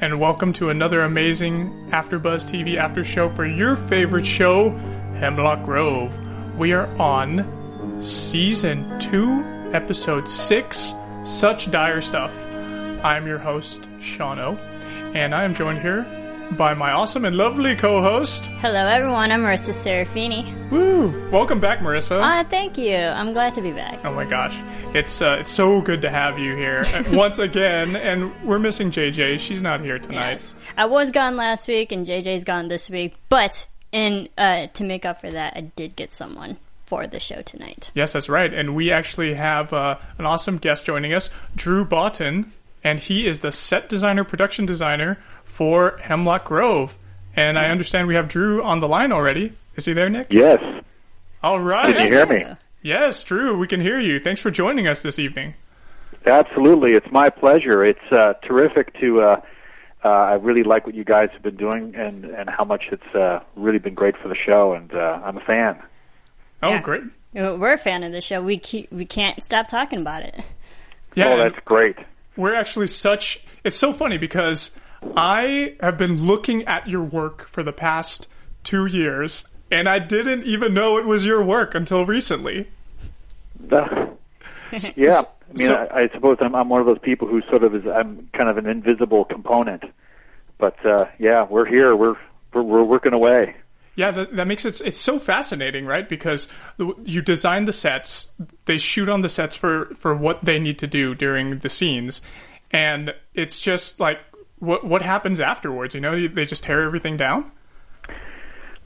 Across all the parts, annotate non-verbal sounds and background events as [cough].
and welcome to another amazing AfterBuzz TV after show for your favorite show, Hemlock Grove. We are on season two, episode six, Such Dire Stuff. I'm your host, Shano, and I am joined here by my awesome and lovely co-host. Hello, everyone. I'm Marissa Serafini. Woo! Welcome back, Marissa. Ah, thank you. I'm glad to be back. Oh my gosh, it's uh, it's so good to have you here uh, [laughs] once again, and we're missing JJ. She's not here tonight. Yes, I was gone last week, and JJ's gone this week. But in uh, to make up for that, I did get someone for the show tonight. Yes, that's right. And we actually have uh, an awesome guest joining us, Drew Boughton, and he is the set designer, production designer for Hemlock Grove. And I understand we have Drew on the line already. Is he there, Nick? Yes. All right. Can you hear me? Yes, Drew, we can hear you. Thanks for joining us this evening. Absolutely. It's my pleasure. It's uh, terrific to. Uh, uh, I really like what you guys have been doing and, and how much it's uh, really been great for the show, and uh, I'm a fan. Oh, Yeah. great. We're a fan of the show. We keep, we can't stop talking about it. Yeah, oh, that's great. we're actually such. It's so funny because I have been looking at your work for the past two years, and I didn't even know it was your work until recently. Uh, [laughs] yeah. I mean, So- I, I suppose I'm, I'm one of those people who sort of is. I'm kind of an invisible component, but uh, yeah, we're here. We're we're, we're working away. Yeah, that, that makes it it's so fascinating, right? Because you design the sets, they shoot on the sets for for what they need to do during the scenes, and it's just like what what happens afterwards. You know, they just tear everything down.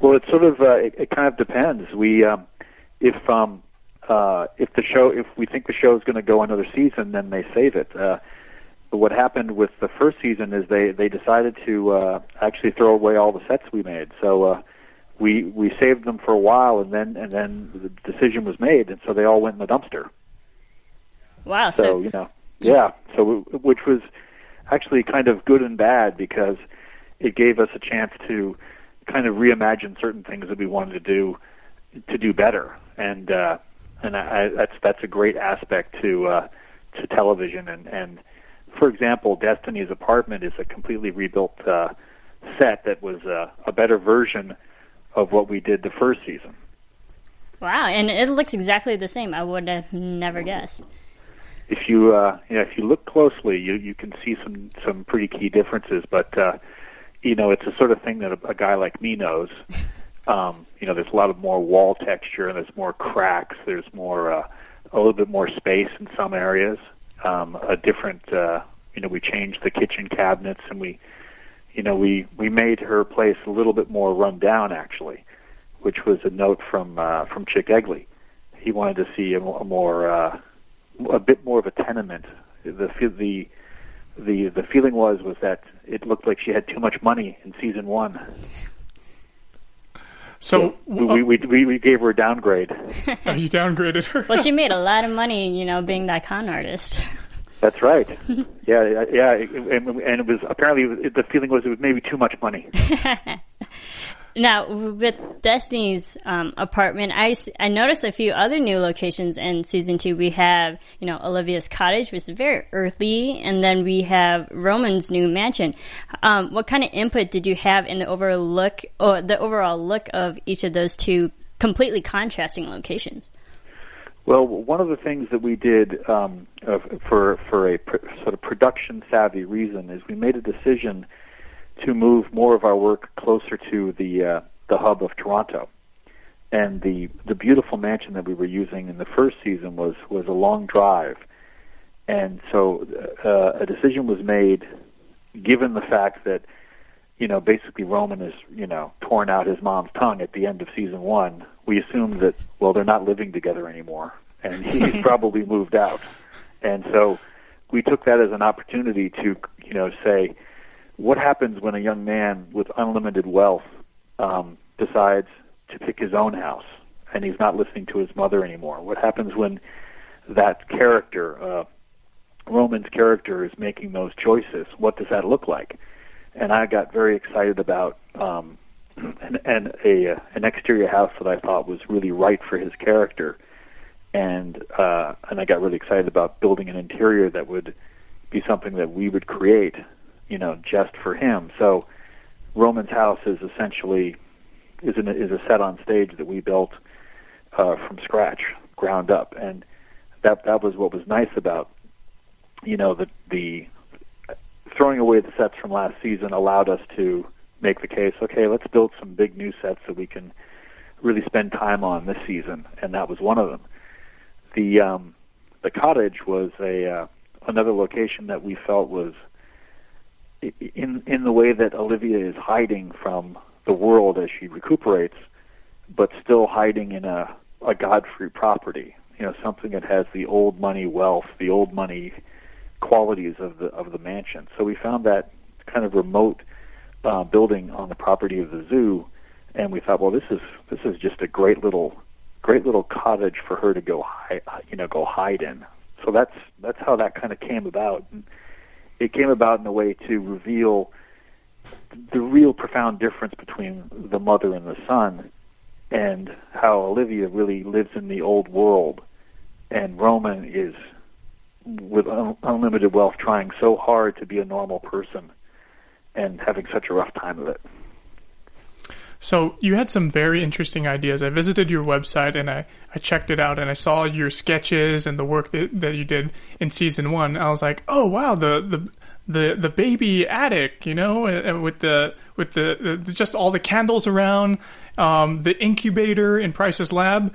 Well, it sort of uh, it, it kind of depends. We um, if um, uh, if the show if we think the show is going to go another season, then they save it. Uh, but what happened with the first season is they they decided to uh, actually throw away all the sets we made. So uh, we we saved them for a while, and then and then the decision was made, and so they all went in the dumpster. Wow. So, So, you know, yeah. So which was actually kind of good and bad because it gave us a chance to kind of reimagine certain things that we wanted to do to do better, and uh, and I, I, that's that's a great aspect to uh, to television. And and for example, Destiny's apartment is a completely rebuilt uh, set that was uh, a better version of what we did the first season. wow, and it looks exactly the same. I would have never guessed. If you uh, you know, if you look closely, you you can see some some pretty key differences. But uh, you know, it's the sort of thing that a, a guy like me knows. Um, you know, there's a lot of more wall texture, and there's more cracks. There's more uh, a little bit more space in some areas. Um, a different, uh, you know, we changed the kitchen cabinets, and we, you know, we we made her place a little bit more run down actually, which was a note from uh, from Chic Eglee. He wanted to see a, a more uh, a bit more of a tenement. The the the the feeling was was that it looked like she had too much money in season one. So, we, uh, we, we, we gave her a downgrade. [laughs] oh, you downgraded her. Well, she [laughs] made a lot of money, you know, being that con artist. That's right. [laughs] yeah, yeah, and, and it was apparently the feeling was it was maybe too much money. Now, with Destiny's um, apartment, I noticed a few other new locations in season two. We have, you know, Olivia's cottage, which is very earthy, and then we have Roman's new mansion. Um, what kind of input did you have in the overall look, or the overall look of each of those two completely contrasting locations? Well, one of the things that we did um, uh, for for a pr- sort of production savvy reason is we made a decision to move more of our work closer to the uh, the hub of Toronto. And the the beautiful mansion that we were using in the first season was was a long drive, and so uh, a decision was made, given the fact that you know basically Roman is you know torn out his mom's tongue at the end of season one. We assumed that well they're not living together anymore, and he's [laughs] probably moved out, and so we took that as an opportunity to you know say what happens when a young man with unlimited wealth um, decides to pick his own house and he's not listening to his mother anymore? What happens when that character, uh, Roman's character, is making those choices? What does that look like? And I got very excited about um, an, a, an exterior house that I thought was really right for his character, and uh, and I got really excited about building an interior that would be something that we would create you know, just for him. So Roman's house is essentially is an, is a set on stage that we built uh, from scratch, ground up, and that that was what was nice about you know the the throwing away the sets from last season allowed us to make the case. Okay, let's build some big new sets that we can really spend time on this season, and that was one of them. The um, the cottage was a uh, another location that we felt was in in the way that Olivia is hiding from the world as she recuperates, but still hiding in a a God-free property. You know, something that has the old money wealth, the old money qualities of the of the mansion. So we found that kind of remote uh, building on the property of the zoo, and we thought, well, this is this is just a great little great little cottage for her to go hide, you know, go hide in. So that's that's how that kind of came about. And, it came about in a way to reveal the real profound difference between the mother and the son and how Olivia really lives in the old world and Roman is with un- unlimited wealth trying so hard to be a normal person and having such a rough time of it. So you had some very interesting ideas. I visited your website and I, I checked it out and I saw your sketches and the work that, that you did in season one. I was like, oh wow, the the the, the baby attic, you know, with the with the, the just all the candles around, um, the incubator in Pryce's lab,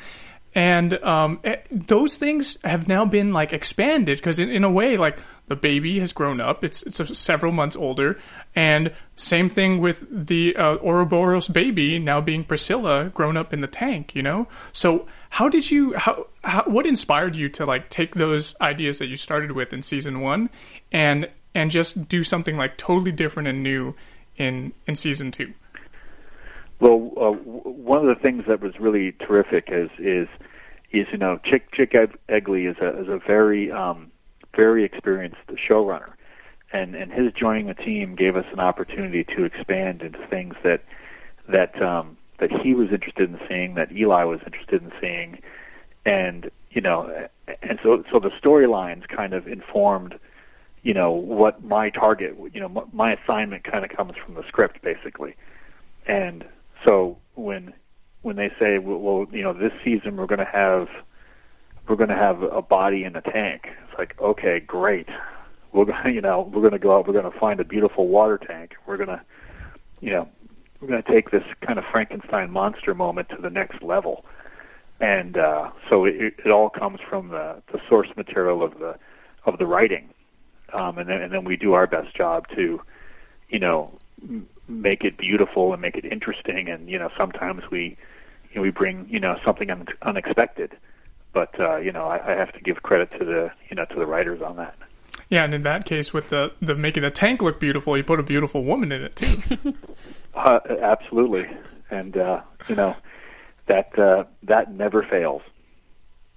and um, eh, those things have now been like expanded because in, in a way, like the baby has grown up. It's it's several months older, and same thing with the uh, Ouroboros baby now being Priscilla, grown up in the tank. You know, so how did you how, how what inspired you to like take those ideas that you started with in season one and and just do something like totally different and new in in season two? Well, uh, one of the things that was really terrific is is is you know Chic Chic Eglee is a is a very um, very experienced showrunner, and and his joining the team gave us an opportunity to expand into things that that um, that he was interested in seeing, that Eli was interested in seeing, and you know, and so so the storylines kind of informed, you know, what my target, you know, my, assignment kind of comes from the script basically, and so when when they say, well you know, this season we're going to have we're going to have a body in a tank. It's like, okay, great. We're going, [laughs] you know, we're going to go out. We're going to find a beautiful water tank. We're going to, you know, we're going to take this kind of Frankenstein monster moment to the next level. And uh, so it, it all comes from the, the source material of the of the writing, um, and then and then we do our best job to, you know, make it beautiful and make it interesting. And you know, sometimes we, you know, we bring you know something un- unexpected but uh, you know I, I have to give credit to the you know to the writers on that. Yeah, and in that case, with the the making the tank look beautiful, you put a beautiful woman in it too. [laughs] Uh, absolutely, and uh, you know that uh, that never fails.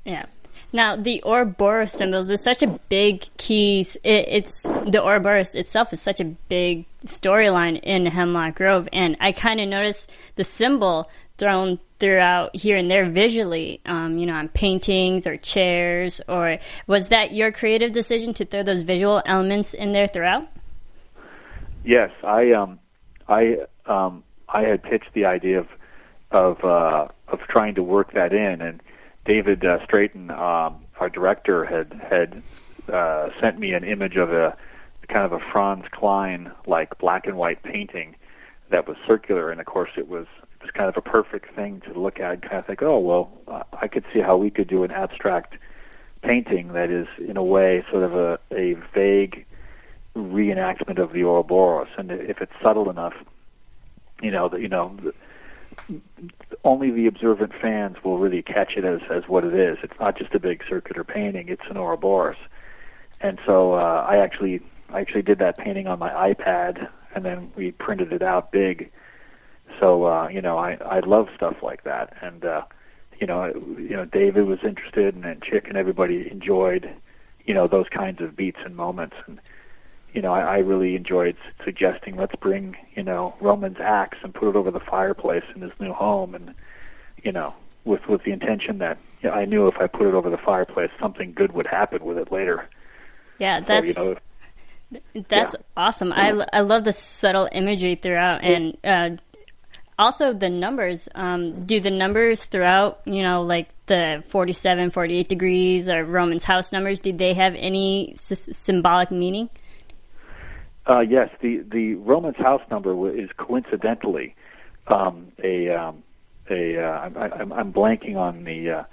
Yeah. Now, the Ouroboros symbols is such a big key. It, it's the Ouroboros itself is such a big storyline in Hemlock Grove, and I kind of noticed the symbol thrown throughout here and there visually, um, you know, on paintings or chairs, or was that your creative decision to throw those visual elements in there throughout? Yes, I um, I um, I had pitched the idea of of uh, of trying to work that in, and David uh, Straiton, um, our director, had had uh, sent me an image of a kind of a Franz Kline like black and white painting that was circular, and of course it was was kind of a perfect thing to look at and kind of think, oh well, I could see how we could do an abstract painting that is in a way sort of a, a vague reenactment of the Ouroboros, and if it's subtle enough, you know, the, you know, only the observant fans will really catch it as as what it is. It's not just a big circular painting; it's an Ouroboros. And so uh, I actually I actually did that painting on my iPad, and then we printed it out big. So uh, you know, I I love stuff like that, and uh, you know, you know, David was interested, and, and Chic and everybody enjoyed, you know, those kinds of beats and moments, and you know, I, I really enjoyed suggesting let's bring you know Roman's axe and put it over the fireplace in his new home, and you know, with with the intention that you know, I knew if I put it over the fireplace, something good would happen with it later. Yeah, that's so, you know, that's yeah. awesome. I I love the subtle imagery throughout, and uh, also the numbers. Um, do the numbers throughout, you know, like the 47, 48 degrees or Roman's house numbers, do they have any s- symbolic meaning? Uh, yes, the the Roman's house number is coincidentally um, a um, a uh, I'm, I'm blanking on the uh,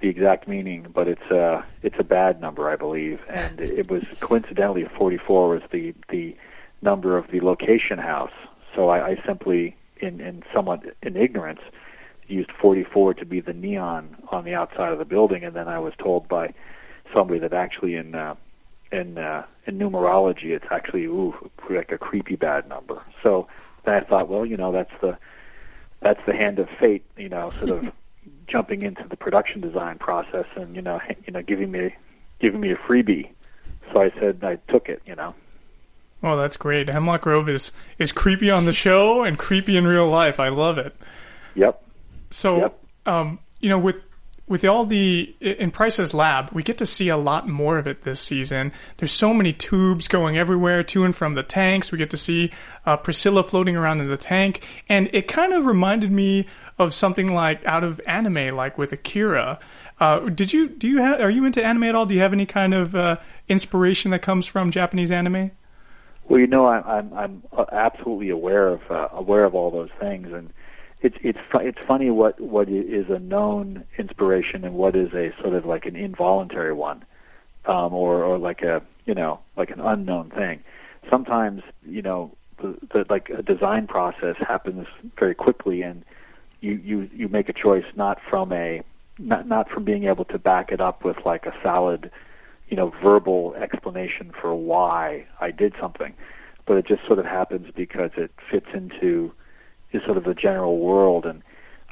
the exact meaning, but it's uh it's a bad number, I believe, and it was coincidentally 44 was the the number of the location house. So I, I simply, in in somewhat in ignorance, used 44 to be the neon on the outside of the building, and then I was told by somebody that actually in uh, in uh, in numerology, it's actually ooh like a creepy bad number. So then I thought, well, you know, that's the that's the hand of fate, you know, sort of [laughs] jumping into the production design process and you know, [laughs] you know, giving me giving me a freebie. So I said I took it, you know. Well, that's great. Hemlock Grove is is creepy on the show and creepy in real life. I love it. Yep. So, Yep. um, you know, with with all the in Pryce's lab, we get to see a lot more of it this season. There's so many tubes going everywhere to and from the tanks. We get to see uh, Priscilla floating around in the tank, and it kind of reminded me of something like out of anime, like with Akira. Uh, did you do you have are you into anime at all? Do you have any kind of uh, inspiration that comes from Japanese anime? Well, you know, I, I'm I'm absolutely aware of uh, aware of all those things, and it's it's fu- it's funny what what is a known inspiration and what is a sort of like an involuntary one, um, or or like a you know like an unknown thing. Sometimes you know the, the like a design process happens very quickly, and you you you make a choice not from a not not from being able to back it up with like a solid you know verbal explanation for why I did something, but it just sort of happens because it fits into is sort of the general world. And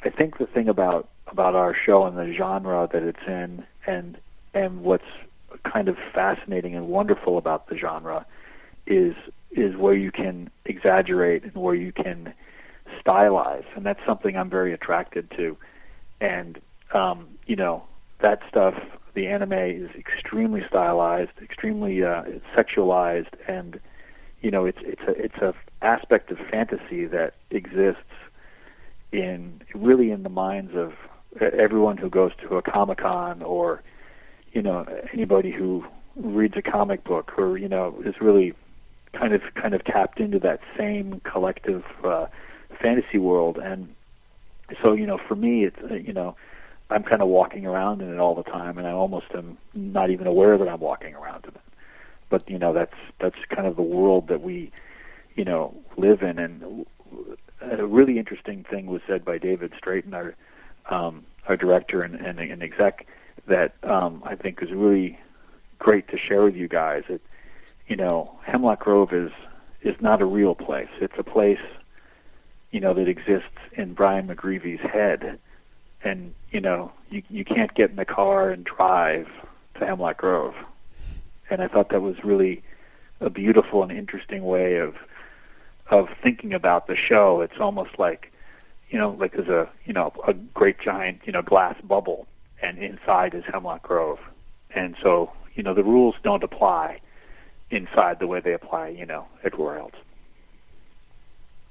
I think the thing about about our show and the genre that it's in, and and what's kind of fascinating and wonderful about the genre is is where you can exaggerate and where you can stylize, and that's something I'm very attracted to. And um, you know that stuff, the anime is extremely stylized, extremely uh, sexualized, and you know it's it's a it's a aspect of fantasy that exists in really in the minds of everyone who goes to a comic con or you know anybody who reads a comic book or you know is really kind of kind of tapped into that same collective uh, fantasy world. And so you know for me it's uh, you know I'm kind of walking around in it all the time and I almost am not even aware that I'm walking around in it. But you know that's that's kind of the world that we you know live in. And a really interesting thing was said by David Straiton our um, our director and, and, and exec that um, I think is really great to share with you guys it you know, Hemlock Grove is is not a real place. It's a place, you know, that exists in Brian McGreevy's head, and you know, you you can't get in the car and drive to Hemlock Grove. And I thought that was really a beautiful and interesting way of of thinking about the show. It's almost like, you know, like there's a you know a great giant you know glass bubble, and inside is Hemlock Grove, and so you know the rules don't apply inside the way they apply, you know, everywhere else.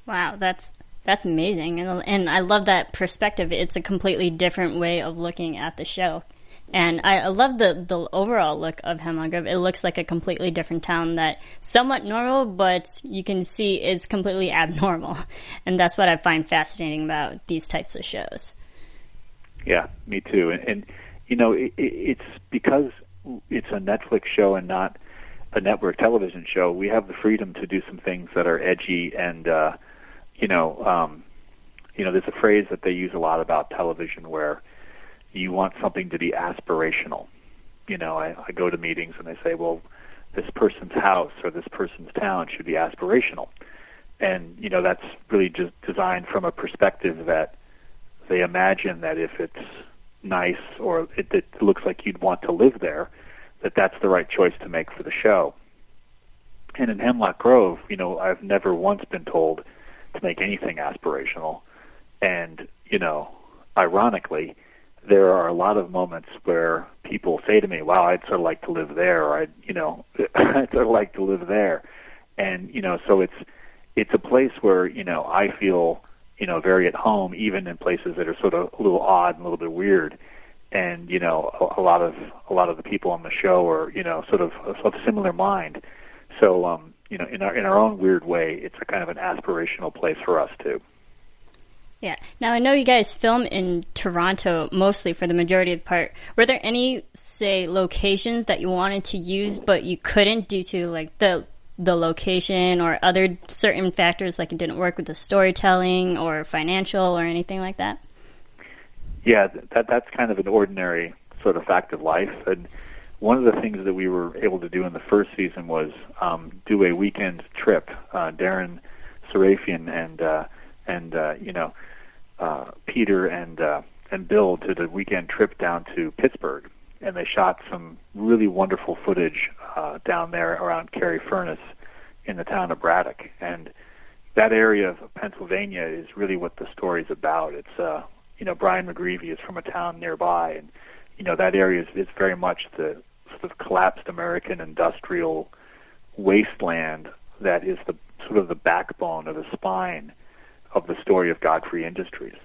Wow, that's that's amazing, and and I love that perspective. It's a completely different way of looking at the show, and I, I love the the overall look of Hemlock Grove. It looks like a completely different town that somewhat normal, but you can see it's completely [laughs] abnormal, and that's what I find fascinating about these types of shows. Yeah, me too, and, and you know, it, it's because it's a Netflix show and not a network television show, we have the freedom to do some things that are edgy and uh, you know, um, you know, there's a phrase that they use a lot about television where you want something to be aspirational. You know, I, I go to meetings and they say, well, this person's house or this person's town should be aspirational. And, you know, that's really just designed from a perspective that they imagine that if it's nice or it, it looks like you'd want to live there, that that's the right choice to make for the show. And in Hemlock Grove, you know, I've never once been told to make anything aspirational. And, you know, ironically, there are a lot of moments where people say to me, "Wow, I'd sort of like to live there," or "I'd, you know, [laughs] I'd sort of like to live there," and you know, so it's it's a place where you know I feel you know very at home, even in places that are sort of a little odd and a little bit weird and you know a, a lot of a lot of the people on the show are you know sort of of similar mind. So um, you know in our in our own weird way, it's a kind of an aspirational place for us too. Yeah. Now I know you guys film in Toronto mostly for the majority of the part. Were there any say locations that you wanted to use but you couldn't due to like the the location or other certain factors like it didn't work with the storytelling or financial or anything like that? yeah, that that's kind of an ordinary sort of fact of life. And one of the things that we were able to do in the first season was um, do a weekend trip. Uh, Deran Sarafian and uh, and uh, you know uh, Peter and uh, and Bill did a weekend trip down to Pittsburgh, and they shot some really wonderful footage uh, down there around Carrie Furnace in the town of Braddock, and that area of Pennsylvania is really what the story's about. It's uh, you know, Brian McGreevy is from a town nearby, and you know that area is, is very much the sort of collapsed American industrial wasteland that is the sort of the backbone or the spine of the story of Godfrey Industries.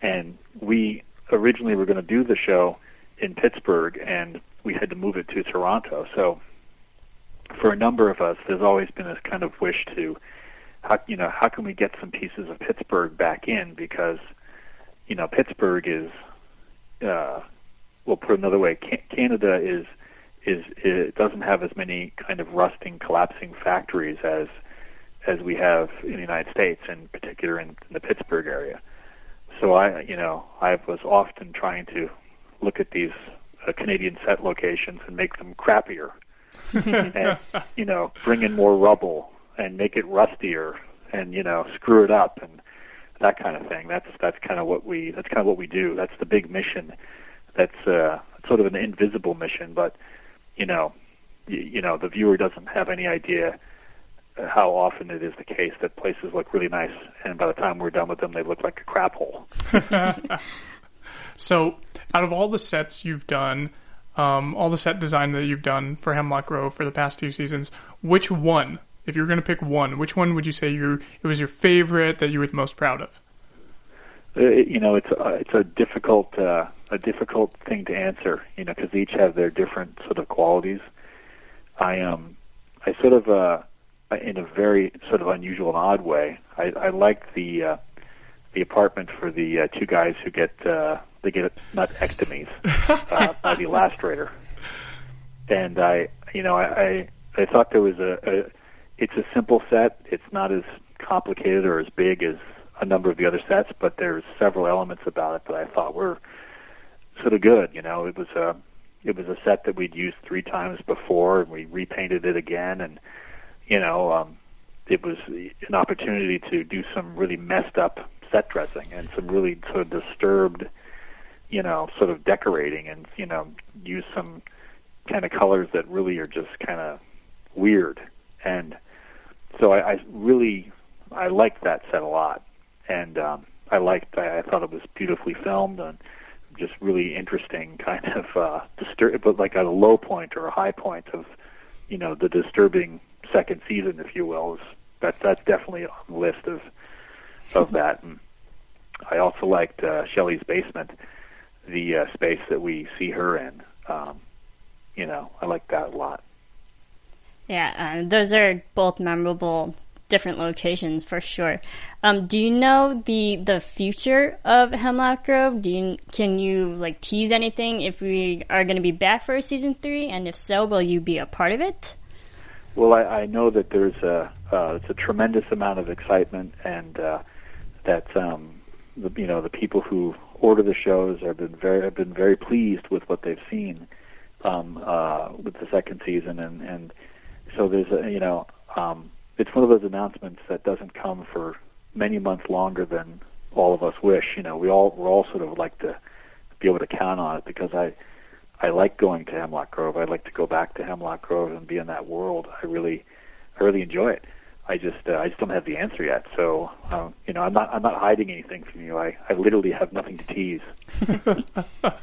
And we originally were going to do the show in Pittsburgh, and we had to move it to Toronto. So for a number of us, there's always been this kind of wish to, how, you know, how can we get some pieces of Pittsburgh back in because you know, Pittsburgh is, uh, we'll put another way, Canada is is it doesn't have as many kind of rusting, collapsing factories as as we have in the United States, in particular in, in the Pittsburgh area. So I, you know, I was often trying to look at these uh, Canadian set locations and make them crappier, [laughs] and you know, bring in more rubble and make it rustier, and you know, screw it up and that kind of thing. That's that's kind of what we that's kind of what we do. That's the big mission. That's uh, sort of an invisible mission, but you know, you, you know, the viewer doesn't have any idea how often it is the case that places look really nice, and by the time we're done with them, they look like a crap hole. [laughs] so, out of all the sets you've done, um, all the set design that you've done for Hemlock Grove for the past two seasons, which one if you were going to pick one, which one would you say you it was your favorite that you were the most proud of? Uh, you know, it's a, it's a difficult uh, a difficult thing to answer. You know, because each have their different sort of qualities. I um I sort of uh in a very sort of unusual and odd way. I, I like the uh, the apartment for the uh, two guys who get uh, they get nutectomies [laughs] uh, by the illustrator, and I you know I I, I thought there was a, a it's a simple set. It's not as complicated or as big as a number of the other sets, but there's several elements about it that I thought were sort of good. You know, it was a it was a set that we'd used three times before, and we repainted it again, and you know, um, it was an opportunity to do some really messed up set dressing and some really sort of disturbed, you know, sort of decorating, and you know, use some kind of colors that really are just kind of weird, and so I, I really I liked that set a lot, and um, I liked I, I thought it was beautifully filmed and just really interesting [laughs] kind of uh disturb but like at a low point or a high point of you know the disturbing second season if you will is that that's definitely on the list of of [laughs] that. And I also liked uh Shelley's basement the uh, space that we see her in. Um you know I like that a lot. Yeah, uh, those are both memorable different locations for sure. Um, do you know the the future of Hemlock Grove? Do you can you like tease anything if we are going to be back for season three, and if so, will you be a part of it? Well, I, I know that there's a uh, it's a tremendous amount of excitement, and uh, that um, the, you know the people who order the shows have been very have been very pleased with what they've seen um, uh, with the second season, and and so there's a you know um, it's one of those announcements that doesn't come for many months longer than all of us wish. You know, we all we're all sort of like to be able to count on it because I I like going to Hemlock Grove. I'd like to go back to Hemlock Grove and be in that world. I really I really enjoy it. I just uh, I just don't have the answer yet. So um, you know, I'm not I'm not hiding anything from you. I I literally have nothing to tease. [laughs]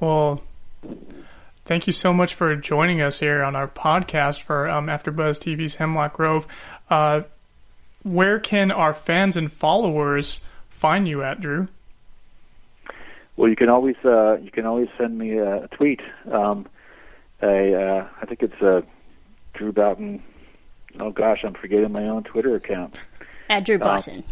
Well, thank you so much for joining us here on our podcast for um, AfterBuzz TV's Hemlock Grove. Uh, where can our fans and followers find you at, Drew? Well, you can always uh, you can always send me a, a tweet. Um, I uh, I think it's uh, Drew Boughton. Oh gosh, I'm forgetting my own Twitter account. At Drew Boughton.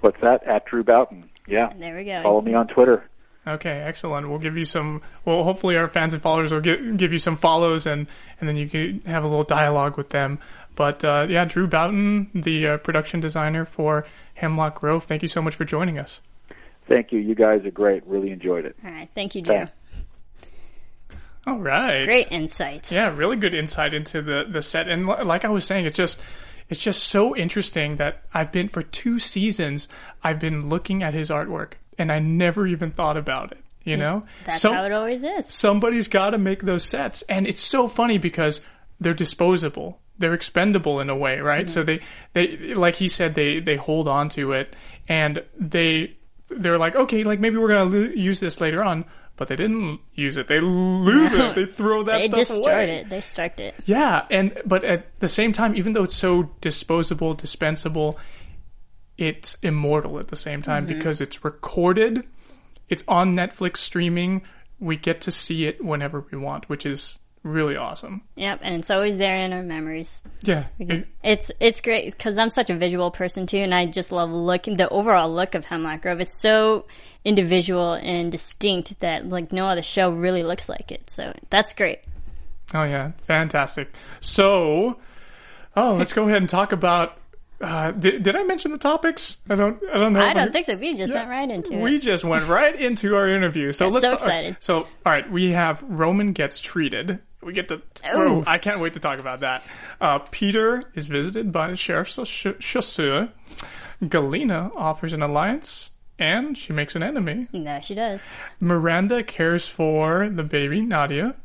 What's that? At Drew Boughton. Yeah. there we go. Follow me on Twitter. Okay, excellent. We'll give you some. Well, hopefully our fans and followers will give give you some follows, and and then you can have a little dialogue with them. But uh, yeah, Drew Boughton, the uh, production designer for Hemlock Grove. Thank you so much for joining us. Thank you. You guys are great. Really enjoyed it. All right, thank you, Drew. Thanks. All right. Great insight. Yeah, really good insight into the the set, and like I was saying, it's just it's just so interesting that I've been for two seasons. I've been looking at his artwork, and I never even thought about it. You know, That's Some- how it always is. somebody's got to make those sets, and it's so funny because they're disposable. They're expendable in a way, right? So mm-hmm. they, they, like he said, they they hold on to it, and they they're like, okay, like maybe we're gonna lo- use this later on, but they didn't use it. They lose it. They [laughs] throw that They stuff destroyed away. it. They struck it. Yeah, and but at the same time, even though it's so disposable, dispensable, it's immortal at the same time mm-hmm. because it's recorded, it's on Netflix streaming. We get to see it whenever we want, which is really awesome. Yep, and it's always there in our memories. Yeah, it- It's it's great because I'm such a visual person too, and I just love looking. The overall look of Hemlock Grove is so individual and distinct that like no other show really looks like it. So that's great. oh yeah, fantastic. So, oh, let's go ahead and talk about. Uh, did, did I mention the topics? I don't. I don't know. I don't think so. We just went right into it. we it. just went right into our interview. So I'm let's so talk- excited. So all right, we have Roman gets treated. We get to. Oh, I can't wait to talk about that. Uh, Peter is visited by the sheriff's ch- chasseur. Galena offers an alliance, and she makes an enemy. No, she does. Miranda cares for the baby Nadia.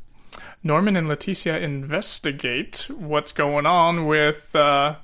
Norman and Leticia investigate what's going on with uh,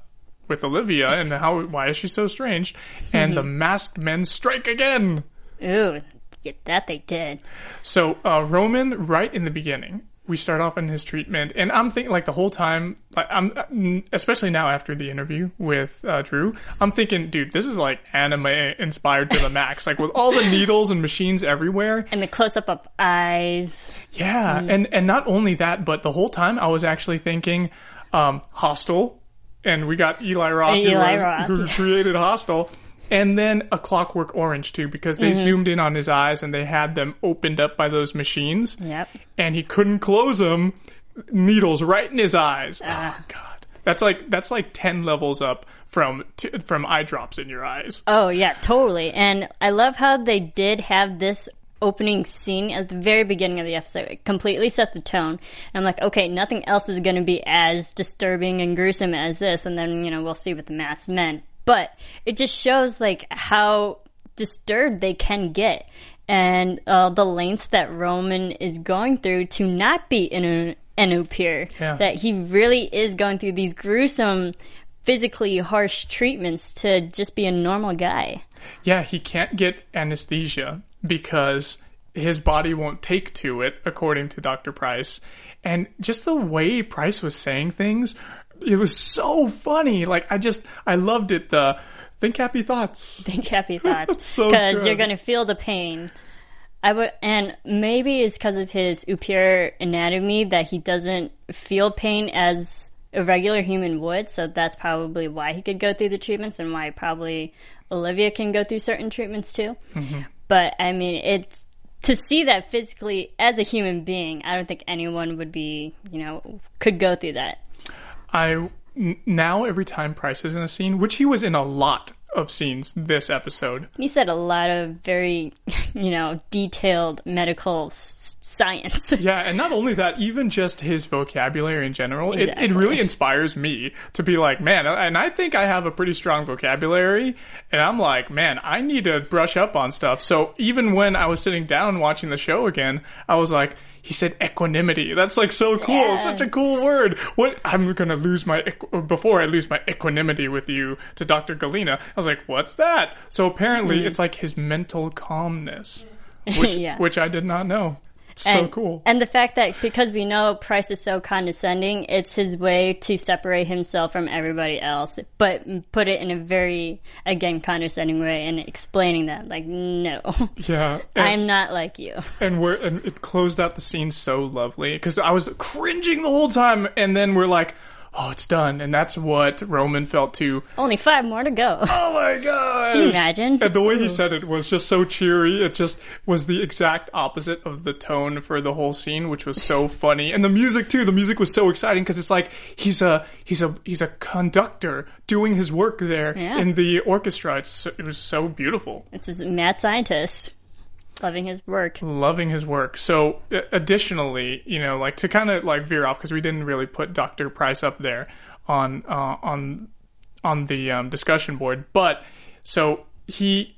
with Olivia [laughs] and how why is she so strange. And the masked men strike again. Ooh, yeah, that they did. So uh, Roman, right in the beginning, we start off in his treatment, and I'm thinking like the whole time, like, I'm especially now after the interview with uh, Drew, I'm thinking, dude, this is like anime inspired to the max, like with all the [laughs] needles and machines everywhere. And the close up of eyes. Yeah, and and not only that, but the whole time I was actually thinking, um, Hostel, and we got Eli Roth, who, was- Roth, who yeah. created Hostel, and then a Clockwork Orange too, because they Mm-hmm. zoomed in on his eyes and they had them opened up by those machines, Yep. and he couldn't close them. Needles right in his eyes. Ah. Oh god, that's like that's like ten levels up from t- from eye drops in your eyes. Oh yeah, totally. And I love how they did have this opening scene at the very beginning of the episode. It completely set the tone. And I'm like, okay, nothing else is going to be as disturbing and gruesome as this. And then, you know, we'll see what the masked men. But it just shows like how disturbed they can get and uh, the lengths that Roman is going through to not be in a Enupir. Yeah. That he really is going through these gruesome, physically harsh treatments to just be a normal guy. Yeah, he can't get anesthesia because his body won't take to it, according to Dr. Pryce. And just the way Pryce was saying things, it was so funny. Like, I just, I loved it. The think happy thoughts. [laughs] Think happy [laughs] thoughts because good. you're going to feel the pain. I would, and maybe it's because of his Upir anatomy that he doesn't feel pain as a regular human would. So that's probably why he could go through the treatments and why probably Olivia can go through certain treatments too. Mm-hmm. But I mean, it's to see that physically as a human being. I don't think anyone would be, you know, could go through that. I n- now every time Pryce is in a scene, which he was in a lot of scenes this episode. He said a lot of very, [laughs] you know, detailed medical s- science. [laughs] Yeah, and not only that, even just his vocabulary in general, it, it really inspires me to be like, man, and I think I have a pretty strong vocabulary, and I'm like, man, I need to brush up on stuff. So even when I was sitting down watching the show again, I was like, he said equanimity. That's like so cool. Yeah. Such a cool word. What I'm gonna lose my equ- before I lose my equanimity with you to Dr. Galena. I was like, what's that? So apparently, hmm. it's like his mental calmness, [laughs] which Yeah. which I did not know. So and, cool. And the fact that because we know Pryce is so condescending, it's his way to separate himself from everybody else, but put it in a very, again, condescending way and explaining that, like, no, Yeah, [laughs] and, I'm not like you. and we're and it closed out the scene so lovely because I was cringing the whole time, and then we're like, "Oh, it's done," and that's what Roman felt too. Only five more to go. Oh my god! Can you imagine? And the way he said it was just so cheery. It just was the exact opposite of the tone for the whole scene, which was so [laughs] funny. And the music too. The music was so exciting because it's like he's a he's a he's a conductor doing his work there Yeah. in the orchestra. It's, it was so beautiful. It's a mad scientist loving his work. loving his work. So, additionally, you know, like to kind of like veer off because we didn't really put Dr. Pryce up there on uh, on on the um, discussion board, but so he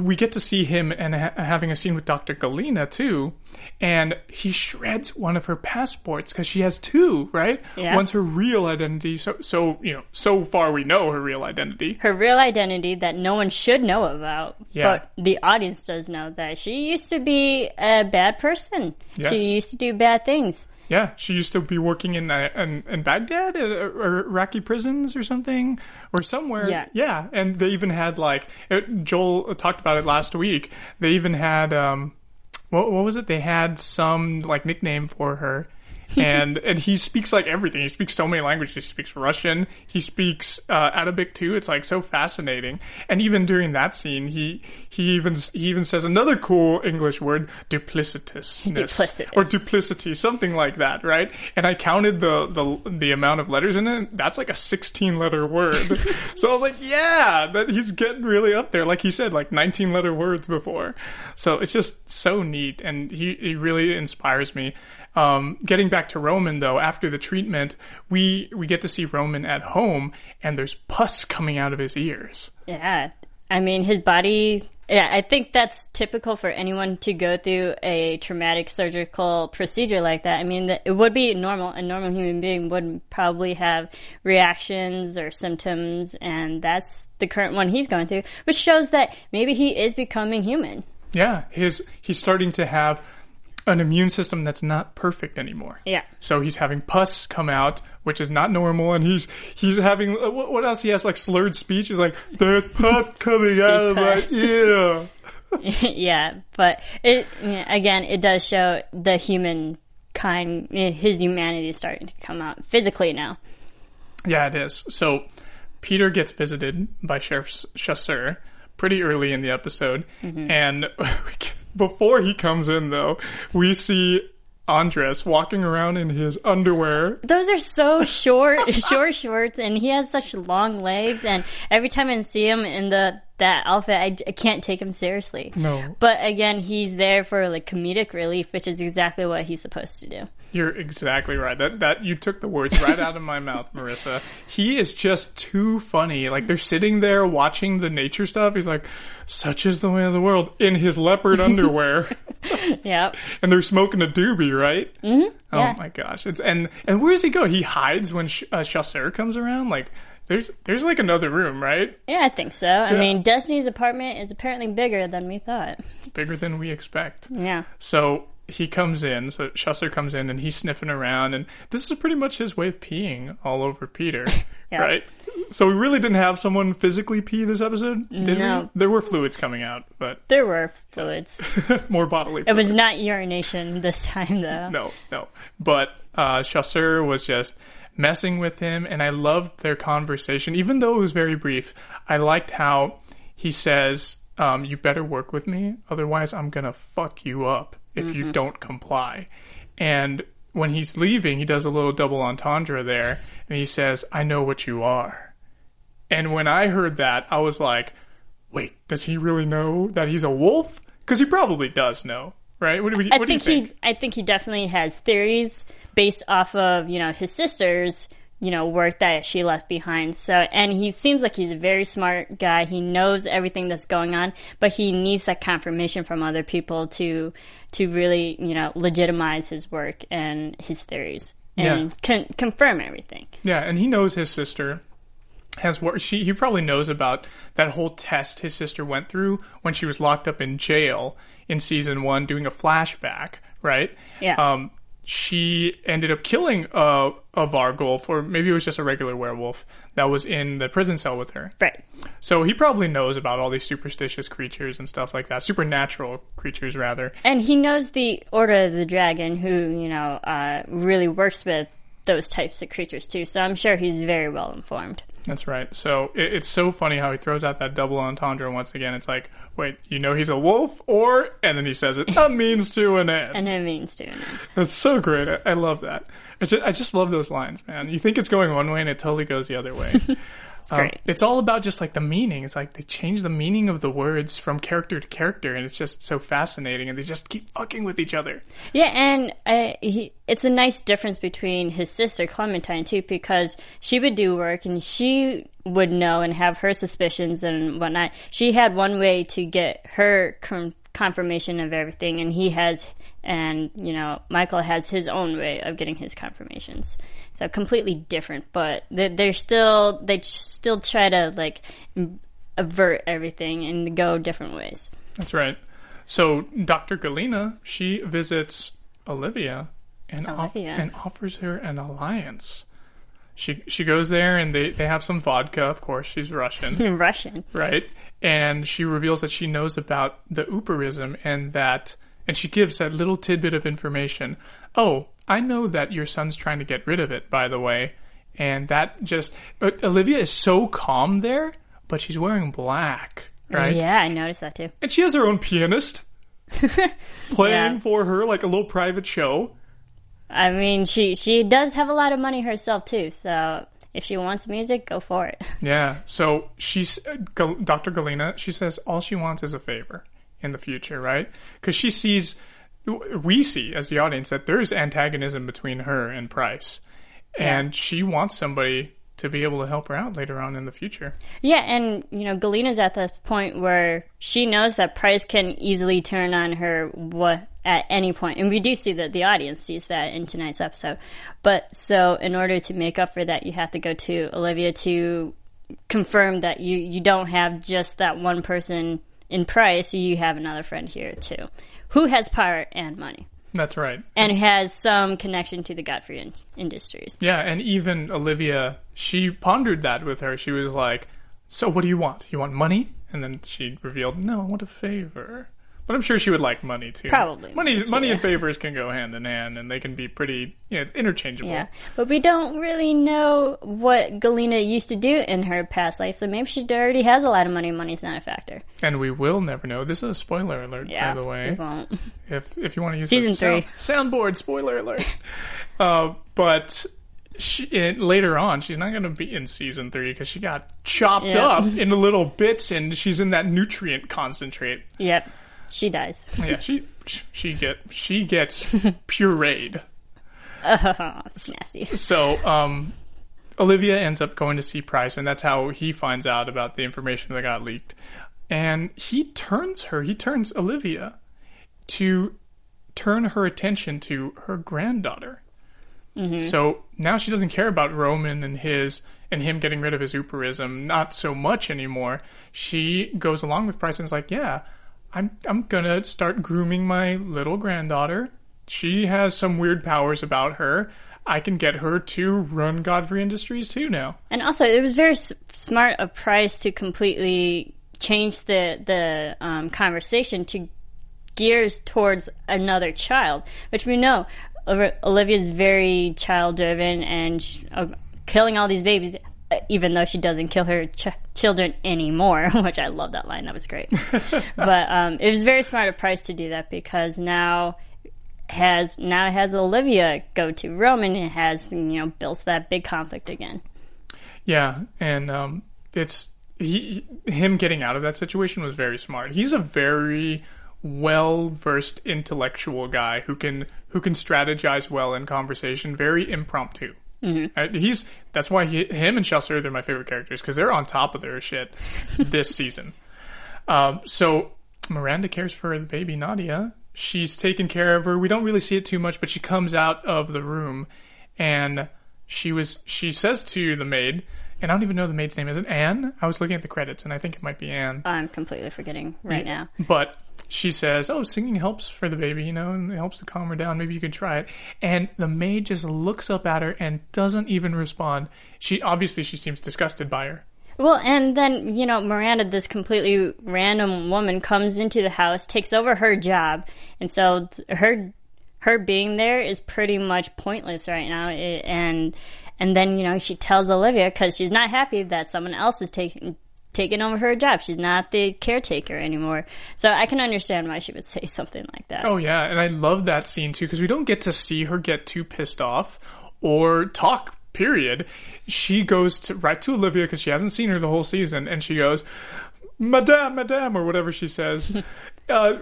we get to see him and ha- having a scene with Dr. Galena too, and he shreds one of her passports because she has two, right? Yeah. One's her real identity. So, so you know, so far we know her real identity. Her real identity that no one should know about, Yeah. but the audience does know that she used to be a bad person. Yes. She used to do bad things. Yeah, she used to be working in uh, in, in Baghdad uh, or Iraqi prisons or something or somewhere. Yeah. yeah, and they even had like it, Joel talked about it last week. They even had um, what what was it? They had some like nickname for her. And and he speaks like everything. He speaks so many languages. He speaks Russian. He speaks uh, Arabic too. It's like so fascinating. And even during that scene, he he even he even says another cool English word, duplicitous, Duplicitous. or duplicity, something like that, right? And I counted the the the amount of letters in it. That's like a sixteen letter word. [laughs] so I was like, yeah, that he's getting really up there. Like he said, like nineteen letter words before. So it's just so neat, and he he really inspires me. Um, getting back to Roman though, after the treatment, we we get to see Roman at home, and there's pus coming out of his ears. Yeah. I mean, his body. Yeah, I think that's typical for anyone to go through a traumatic surgical procedure like that. I mean, it would be normal. A normal human being would probably have reactions or symptoms, and that's the current one he's going through, which shows that maybe he is becoming human. Yeah, his he's starting to have an immune system that's not perfect anymore. Yeah. So he's having pus come out, which is not normal, and he's he's having uh, what, what else? He has like slurred speech. He's like, "There's pus [laughs] coming out of my ear." [laughs] yeah, but it again, it does show the human kind, his humanity is starting to come out physically now. Yeah, it is. So Peter gets visited by Sheriff Chasseur pretty early in the episode, and [laughs] before he comes in, though, we see Andres walking around in his underwear. Those are so short, [laughs] short shorts, and he has such long legs. And every time I see him in the that outfit, I, I can't take him seriously. No. But again, he's there for like comedic relief, which is exactly what he's supposed to do. You're exactly right. That that you took the words right out of my [laughs] mouth, Marissa. He is just too funny. Like they're sitting there watching the nature stuff. He's like, "Such is the way of the world" in his leopard [laughs] underwear, Yeah. and they're smoking a doobie, right? Mm-hmm. Oh yeah. my gosh! It's and and where does he go? He hides when Sh- uh, Chasseur comes around. Like there's there's like another room, right? Yeah, I think so. I mean, Destiny's apartment is apparently bigger than we thought. It's bigger than we expect. Yeah. So he comes in, so Chasseur comes in and he's sniffing around, and this is pretty much his way of peeing all over Peter, [laughs] Yeah. right? So we really didn't have someone physically pee this episode, did No. we? There were fluids coming out, but There were fluids. [laughs] more bodily. It was not urination this time, though. no, no. But uh, Chasseur was just messing with him, and I loved their conversation, even though it was very brief. I liked how he says, um, "You better work with me, otherwise I'm gonna fuck you up if you don't comply." And when he's leaving, he does a little double entendre there, and he says, "I know what you are." And when I heard that, I was like, "Wait, does he really know that he's a wolf? Because he probably does know." Right? What do, we, I what do you think, think? he. I think he definitely has theories based off of you know his sister's you know work that she left behind. So, and he seems like he's a very smart guy. He knows everything that's going on, but he needs that confirmation from other people to to really you know legitimize his work and his theories and Yeah. con- confirm everything. Yeah, and he knows his sister has worked. She he probably knows about that whole test his sister went through when she was locked up in jail in season one, doing a flashback, right? Yeah. Um, she ended up killing a a Vargulf, or maybe it was just a regular werewolf that was in the prison cell with her. Right. So he probably knows about all these superstitious creatures and stuff like that, supernatural creatures rather. And he knows the Order of the Dragon, who, you know, uh, really works with those types of creatures too. So I'm sure he's very well informed. That's right. So it, it's so funny how he throws out that double entendre once again. It's like, wait, you know he's a wolf, or and then he says it a means to an end. And it means to. him. That's so great. I, I love that. I just, I just love those lines, man. You think it's going one way and it totally goes the other way. [laughs] It's Um, it's all about just like the meaning. It's like they change the meaning of the words from character to character, and it's just so fascinating. And they just keep fucking with each other. Yeah, and uh, he, it's a nice difference between his sister Clementine too, because she would do work and she would know and have her suspicions and whatnot. She had one way to get her con- confirmation of everything, and he has, and you know, Michael has his own way of getting his confirmations. So completely different, but they- they're still they still try to like avert everything and go different ways. That's right. So Dr. Galena, she visits Olivia and off- and offers her an alliance. She she goes there and they, they have some vodka. Of course, she's Russian, [laughs] Russian. right? And she reveals that she knows about the Upirism and that, and she gives that little tidbit of information. Oh, I know that your son's trying to get rid of it, by the way. And that just Olivia is so calm there, but she's wearing black, right? Yeah, I noticed that too. And she has her own pianist [laughs] playing Yeah. for her like a little private show. I mean, she she does have a lot of money herself too. So if she wants music, go for it. [laughs] Yeah. So she's uh, Dr. Galena. She says all she wants is a favor in the future, right? Because she sees, we see as the audience that there's antagonism between her and Pryce, and she wants somebody to be able to help her out later on in the future. Yeah, and you know, Galena's at the point where she knows that Pryce can easily turn on her what at any point, and we do see that the audience sees that in tonight's episode. But so, in order to make up for that, you have to go to Olivia to confirm that you you don't have just that one person in Pryce. You have another friend here too, who has power and money. That's right. and has some connection to the Godfrey in- Industries. Yeah, and even Olivia, she pondered that with her. She was like, "So what do you want? You want money?" And then she revealed, "No, I want a favor." But I'm sure she would like money too. Probably money. would, Money and favors can go hand in hand, and they can be pretty you know, interchangeable. Yeah, but we don't really know what Galena used to do in her past life, so maybe she already has a lot of money. And money's not a factor. And we will never know. This is a spoiler alert, Yeah, by the we way. won't. [laughs] If if you want to use Season the sound- three. soundboard spoiler alert. [laughs] uh, but she, it, later on, she's not going to be in season three because she got chopped Yeah. up into little bits, and she's in that nutrient concentrate. Yep. She dies. Yeah, she she get she gets pureed. Oh, [laughs] it's nasty. So, um, Olivia ends up going to see Pryce, and that's how he finds out about the information that got leaked. And he turns her, he turns Olivia to turn her attention to her granddaughter. So now she doesn't care about Roman and his and him getting rid of his Upirism, not so much anymore. She goes along with Pryce and is like, "Yeah, I'm I'm gonna start grooming my little granddaughter. She has some weird powers about her. I can get her to run Godfrey Industries too now." And also, it was very s- smart of Pryce to completely change the the um, conversation to gears towards another child, which we know Ol- Olivia's very child driven and sh- uh, killing all these babies. Even though she doesn't kill her ch- children anymore, [laughs] which I love that line, that was great. [laughs] but um, it was very smart of Pryce to do that because now has now it has Olivia go to Roman and it has you know built that big conflict again. Yeah, and um, it's he him getting out of that situation was very smart. He's a very well versed intellectual guy who can who can strategize well in conversation, very impromptu. Mm-hmm. he's that's why he, him and Chelsea they're my favorite characters because they're on top of their shit this [laughs] season. Um, so Miranda cares for the baby Nadia. She's taking care of her. We don't really see it too much, but she comes out of the room and she was she says to the maid, and I don't even know the maid's name. Is it Anne? I was looking at the credits and I think it might be Anne. I'm completely forgetting right now. But she says, "Oh, singing helps for the baby, you know, and it helps to calm her down. Maybe you could try it." And the maid just looks up at her and doesn't even respond. She obviously she seems disgusted by her. Well, and then, you know, Miranda, this completely random woman, comes into the house, takes over her job, and so her her being there is pretty much pointless right now. It, and and then, you know, she tells Olivia because she's not happy that someone else is taking taking over her job. She's not the caretaker anymore. So I can understand why she would say [laughs] something like that. Oh yeah, and I love that scene too because we don't get to see her get too pissed off or talk. Period. She goes to right to Olivia because she hasn't seen her the whole season, and she goes, "Madame, Madame," or whatever she says. [laughs] Uh,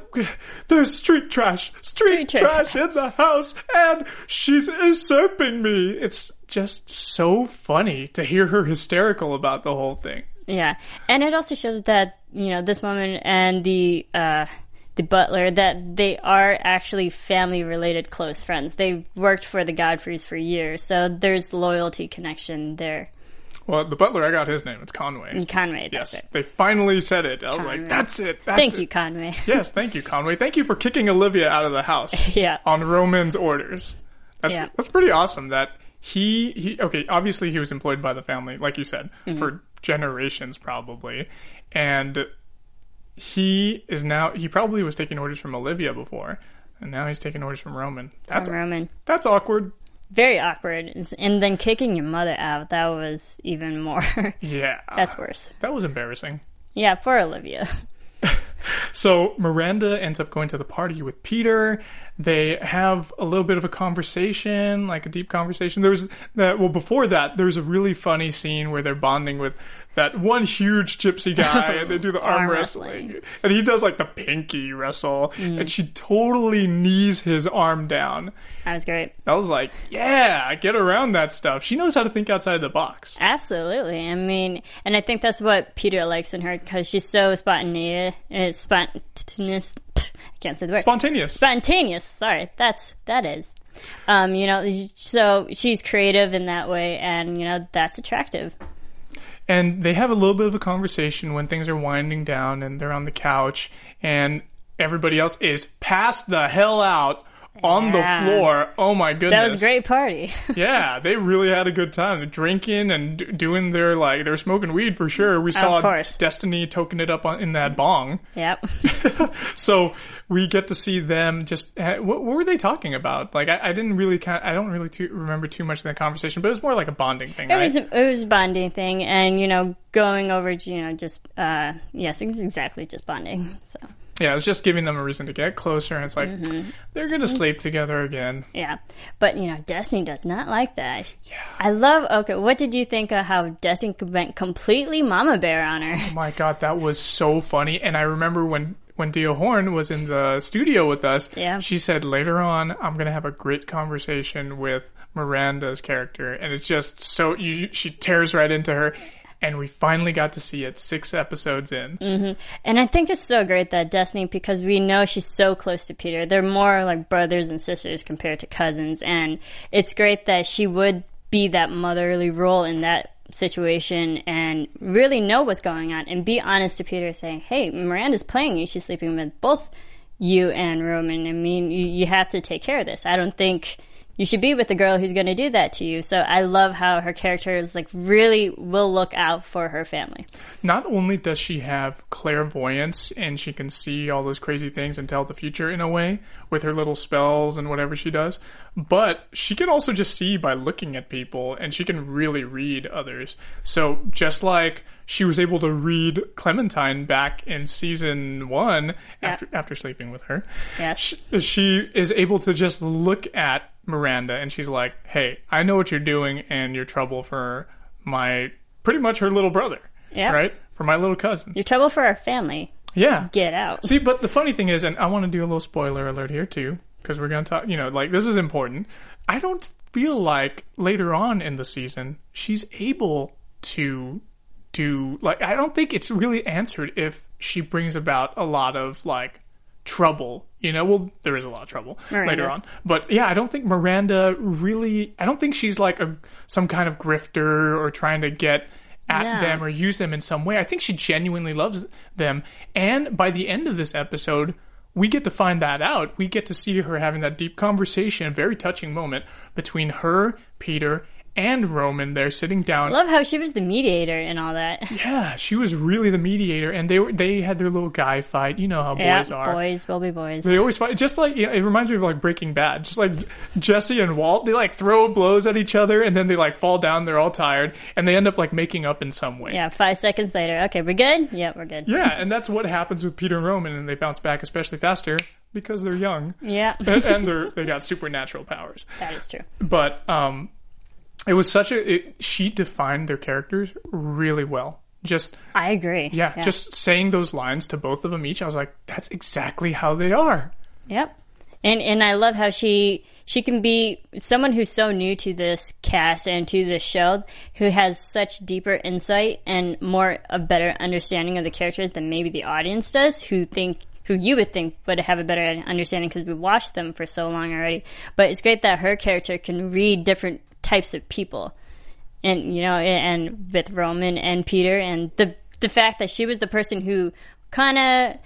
there's street trash, street, Street trash. trash in the house, and she's usurping me. It's just so funny to hear her hysterical about the whole thing. Yeah, and it also shows that you know this woman and the uh, the butler that they are actually family related close friends. They worked for the Godfreys for years, so there's loyalty connection there. Well, the butler, I got his name. It's Conway. Conway, Yes, it. they finally said it. I was Conway. like, "That's it." That's Thank it. you, Conway. [laughs] Yes, thank you, Conway. Thank you for kicking Olivia out of the house. [laughs] Yeah. On Roman's orders. That's Yeah. that's pretty awesome that he he okay, obviously he was employed by the family, like you said, Mm-hmm. for generations probably. And he is now he probably was taking orders from Olivia before. And now he's taking orders from Roman. That's Roman. that's awkward. Very awkward. And then kicking your mother out, that was even more. [laughs] Yeah. that's worse. That was embarrassing. Yeah, for Olivia. So Miranda ends up going to the party with Peter. They have a little bit of a conversation, like a deep conversation. There's that. Well, before that, there's a really funny scene where they're bonding with that one huge gypsy guy, [laughs] and they do the arm, Arm wrestling. wrestling. and he does like the pinky wrestle, and she totally knees his arm down. That was great. I was like, yeah, get around that stuff. She knows how to think outside the box. Absolutely. I mean, and I think that's what Peter likes in her because she's so spontaneous. Uh, spontaneous. I can't say the word. Spontaneous. spontaneous. Sorry, that's that is. Um, you know, so she's creative in that way, and you know that's attractive. And they have a little bit of a conversation when things are winding down and they're on the couch and everybody else is passed the hell out on Yeah. the floor. Oh my goodness. That was a great party. [laughs] Yeah, they really had a good time drinking and d- doing their like they were smoking weed for sure. We saw. Destiny token it up on, in that bong. yep. [laughs] So we get to see them just what, what were they talking about? Like I, I didn't really kind I don't really too, remember too much of that conversation, but it was more like a bonding thing, It right? was a, it was a bonding thing, and you know, going over, you know, just uh, yes, it was exactly just bonding. So Yeah, it was just giving them a reason to get closer, and it's like Mm-hmm. they're gonna sleep together again. Yeah, but you know, Destiny does not like that. Yeah, I love. Okay, what did you think of how Destiny went completely mama bear on her? Oh my god, that was so funny. And I remember when when Tiio Horn was in the studio with us, Yeah. she said later on, I'm gonna have a great conversation with Miranda's character, and it's just so you, she tears right into her. And we finally got to see it six episodes in. Mm-hmm. And I think it's so great that Destiny, because we know she's so close to Peter, they're more like brothers and sisters compared to cousins. And it's great that she would be that motherly role in that situation and really know what's going on and be honest to Peter saying, Hey, Miranda's playing you. She's sleeping with both you and Roman. I mean, you, you have to take care of this. I don't think you should be with the girl who's going to do that to you. So I love how her character is like really will look out for her family. not only does she have clairvoyance and she can see all those crazy things and tell the future in a way with her little spells and whatever she does, but she can also just see by looking at people and she can really read others. So just like she was able to read Clementine back in season one after after sleeping with her, Yes. she, she is able to just look at Miranda and she's like, "Hey, I know what you're doing and you're trouble for my pretty much her little brother." Yeah. Right? For my little cousin. You're trouble for our family. Yeah. Get out. See, but the funny thing is, and I want to do a little spoiler alert here too, because we're going to talk, you know, like this is important. I don't feel like later on in the season she's able to do, like, I don't think it's really answered if she brings about a lot of, like, trouble. You know, well, there is a lot of trouble Miranda. later on, but yeah, I don't think Miranda really. I don't think she's like a some kind of grifter or trying to get at Yeah. them or use them in some way. I think she genuinely loves them. And by the end of this episode, we get to find that out. We get to see her having that deep conversation, a very touching moment between her, Peter, and Roman. They're sitting down. Love how she was the mediator and all that. [laughs] yeah, she was really the mediator, and they were they had their little guy fight. You know how Yeah, boys are. boys will be boys. They always fight. Just like you know, it reminds me of like Breaking Bad. Just like Jesse and Walt, they like throw blows at each other, and then they like fall down. They're all tired, and they end up like making up in some way. Yeah, five seconds later. Okay, we're good? Yeah, we're good. Yeah, [laughs] and that's what happens with Peter and Roman, and they bounce back especially faster because they're young Yeah, and, and [laughs] they're they got supernatural powers. that is true. But um, it was such a it, she defined their characters really well. Just I agree. yeah, just saying those lines to both of them each, I was like, that's exactly how they are. Yep. And and I love how she she can be someone who's so new to this cast and to this show who has such deeper insight and more a better understanding of the characters than maybe the audience does who think who you would think would have a better understanding because we've watched them for so long already. But it's great that her character can read different types of people. And you know, and with Roman and Peter and the the fact that she was the person who kind of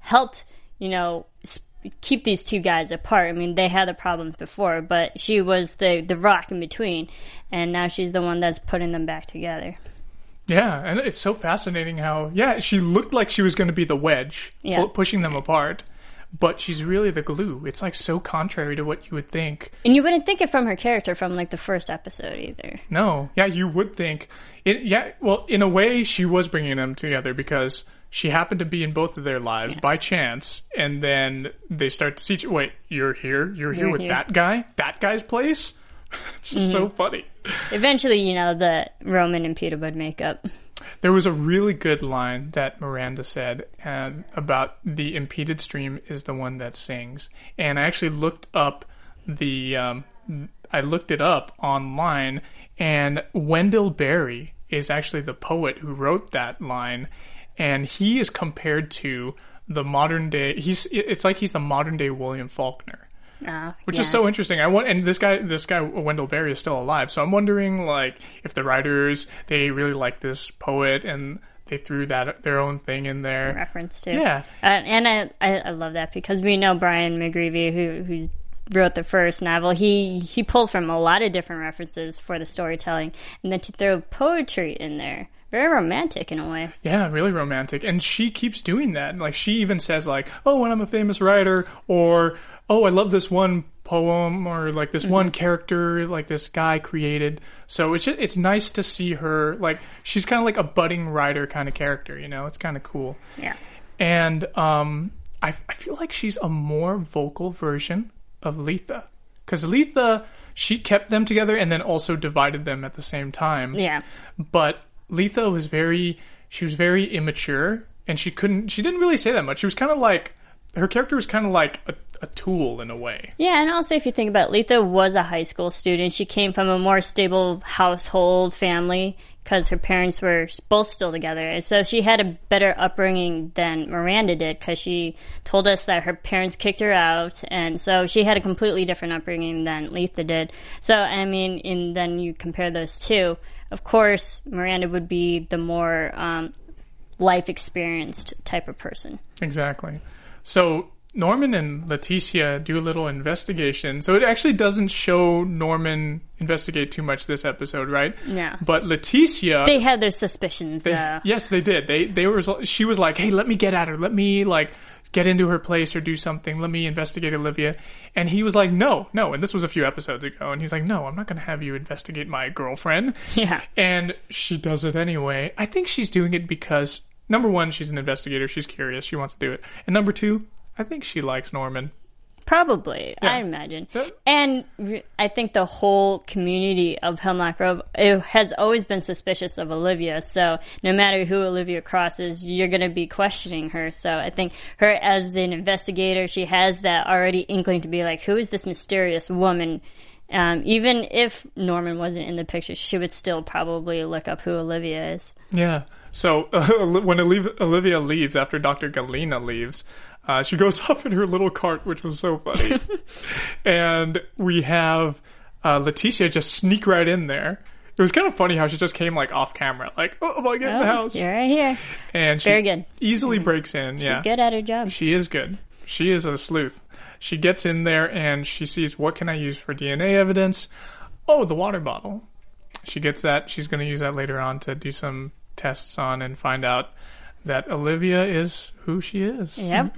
helped, you know, keep these two guys apart. I mean, they had the problems before, but she was the the rock in between, and now she's the one that's putting them back together. Yeah, and it's so fascinating how yeah she looked like she was going to be the wedge, Yeah. pu- pushing them apart, but she's really the glue. It's like so contrary to what you would think. And you wouldn't think it from her character from like the first episode either. No, yeah, you would think it. Yeah, well, in a way, she was bringing them together because she happened to be in both of their lives by chance, and then they start to see. Wait, you're here. You're here You're with here. That guy. That guy's place. [laughs] It's just so funny. Eventually, you know, the Roman and Peter would make up. There was a really good line that Miranda said um, about the impeded stream is the one that sings, and I actually looked up the um, I looked it up online, and Wendell Berry is actually the poet who wrote that line, and he is compared to the modern day. He's it's like he's the modern day William Faulkner Uh, which is so interesting. I want, and this guy, this guy Wendell Berry is still alive, so I'm wondering, like, if the writers they really like this poet and they threw that their own thing in there. reference to. Yeah. Uh, and I, I I love that because we know Brian McGreevy who who wrote the first novel. He he pulled from a lot of different references for the storytelling, and then to throw poetry in there, very romantic in a way. Yeah, really romantic. And she keeps doing that. Like she even says like, "Oh, when I'm a famous writer," or "Oh, I love this one poem," or like this one character like this guy created. So it's just, it's nice to see her like she's kind of like a budding writer kind of character. You know, it's kind of cool. Yeah. And um, I, I feel like she's a more vocal version of Letha. Because Letha, she kept them together and then also divided them at the same time. Yeah. But Letha was very, she was very immature and she couldn't, she didn't really say that much. She was kind of like, her character was kind of like a, a tool in a way. Yeah, and also if you think about it, Letha was a high school student. She came from a more stable household family because her parents were both still together. And so she had a better upbringing than Miranda did because she told us that her parents kicked her out. And so she had a completely different upbringing than Letha did. So, I mean, and then you compare those two. Of course, Miranda would be the more um, life experienced type of person. Exactly. So Norman and Leticia do a little investigation. So it actually doesn't show Norman investigate too much this episode, right? Yeah. But Leticia, They had their suspicions, they- though. yes, they did. They they were. She was like, "Hey, let me get at her. Let me like get into her place or do something. Let me investigate Olivia." And he was like, "No, no." And this was a few episodes ago. And he's like, "No, I'm not going to have you investigate my girlfriend." Yeah. And she does it anyway. I think she's doing it because number one, she's an investigator. She's curious. She wants to do it. And number two, I think she likes Norman. Probably, I imagine. Yeah. And re- I think the whole community of Hemlock Grove it has always been suspicious of Olivia. So no matter who Olivia crosses, you're going to be questioning her. So I think her as an investigator, she has that already inkling to be like, who is this mysterious woman? Um, even if Norman wasn't in the picture, she would still probably look up who Olivia is. Yeah. So uh, [laughs] when Olivia leaves after Dr. Galena leaves, uh, she goes [laughs] off in her little cart, which was so funny. [laughs] and we have uh, Leticia just sneak right in there. It was kind of funny how she just came like off camera, like, "Oh, am I getting the Oh, house?" You're right here. And she Very good. easily breaks in. She's yeah, good at her job. she is good. She is a sleuth. She gets in there and she sees what can I use for DNA evidence? Oh, the water bottle. She gets that. She's going to use that later on to do some tests on and find out that Olivia is who she is. Yep.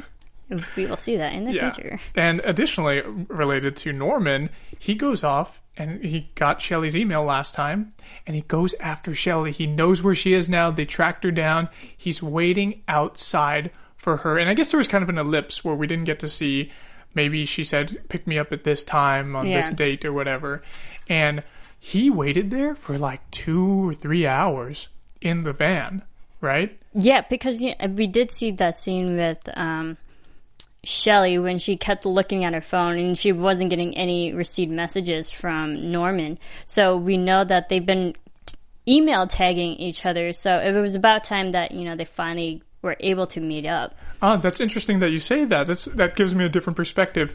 We will see that in the Yeah. future. And additionally, related to Norman, he goes off and he got Shelley's email last time and he goes after Shelly. He knows where she is now. They tracked her down. He's waiting outside for her. And I guess there was kind of an ellipse where we didn't get to see maybe she said, pick me up at this time on this date or whatever. And he waited there for like two or three hours in the van, right? Yeah, because you we did see that scene with um, Shelley when she kept looking at her phone and she wasn't getting any received messages from Norman. So we know that they've been email tagging each other. So it was about time that you know they finally were able to meet up. Ah, that's interesting that you say that. That's that gives me a different perspective.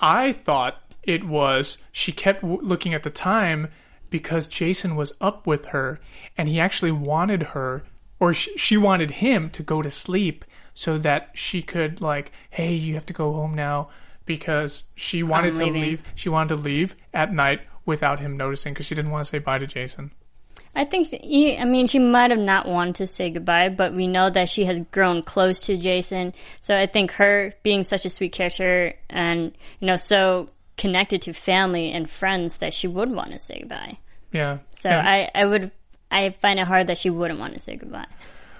I thought it was she kept w- looking at the time because Jason was up with her and he actually wanted her or sh- she wanted him to go to sleep so that she could like, hey, you have to go home now because she wanted to leave. She wanted to leave at night without him noticing because she didn't want to say bye to Jason. I think, I mean, she might have not wanted to say goodbye, but we know that she has grown close to Jason. So I think her being such a sweet character and, you know, so connected to family and friends that she would want to say goodbye. Yeah. So And- I, I would, I find it hard that she wouldn't want to say goodbye.